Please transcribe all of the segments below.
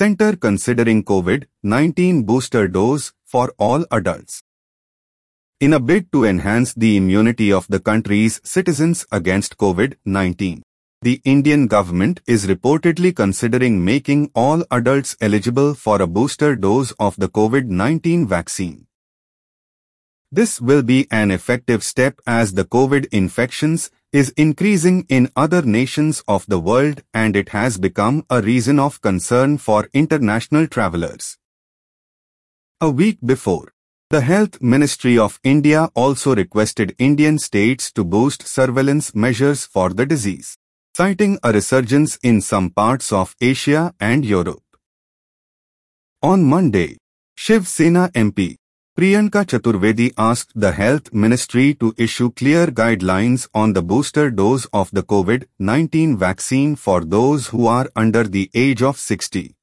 Center considering COVID-19 booster dose for all adults. In a bid to enhance the immunity of the country's citizens against COVID-19, the Indian government is reportedly considering making all adults eligible for a booster dose of the COVID-19 vaccine. This will be an effective step as the COVID infections is increasing in other nations of the world and it has become a reason of concern for international travelers. A week before, the Health Ministry of India also requested Indian states to boost surveillance measures for the disease citing a resurgence in some parts of Asia and Europe. On Monday, Shiv Sena MP Priyanka Chaturvedi asked the Health Ministry to issue clear guidelines on the booster dose of the COVID-19 vaccine for those who are under the age of 60.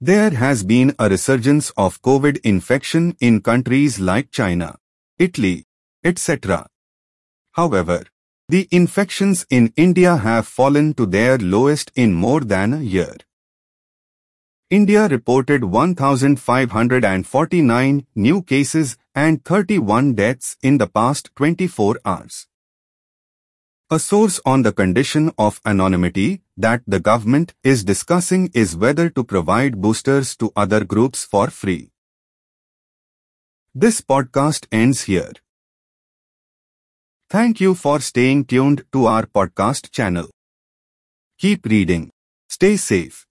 There has been a resurgence of COVID infection in countries like China, Italy, etc. However, the infections in India have fallen to their lowest in more than a year. India reported 1,549 new cases and 31 deaths in the past 24 hours. A source on the condition of anonymity that the government is discussing is whether to provide boosters to other groups for free. This podcast ends here. Thank you for staying tuned to our podcast channel. Keep reading. Stay safe.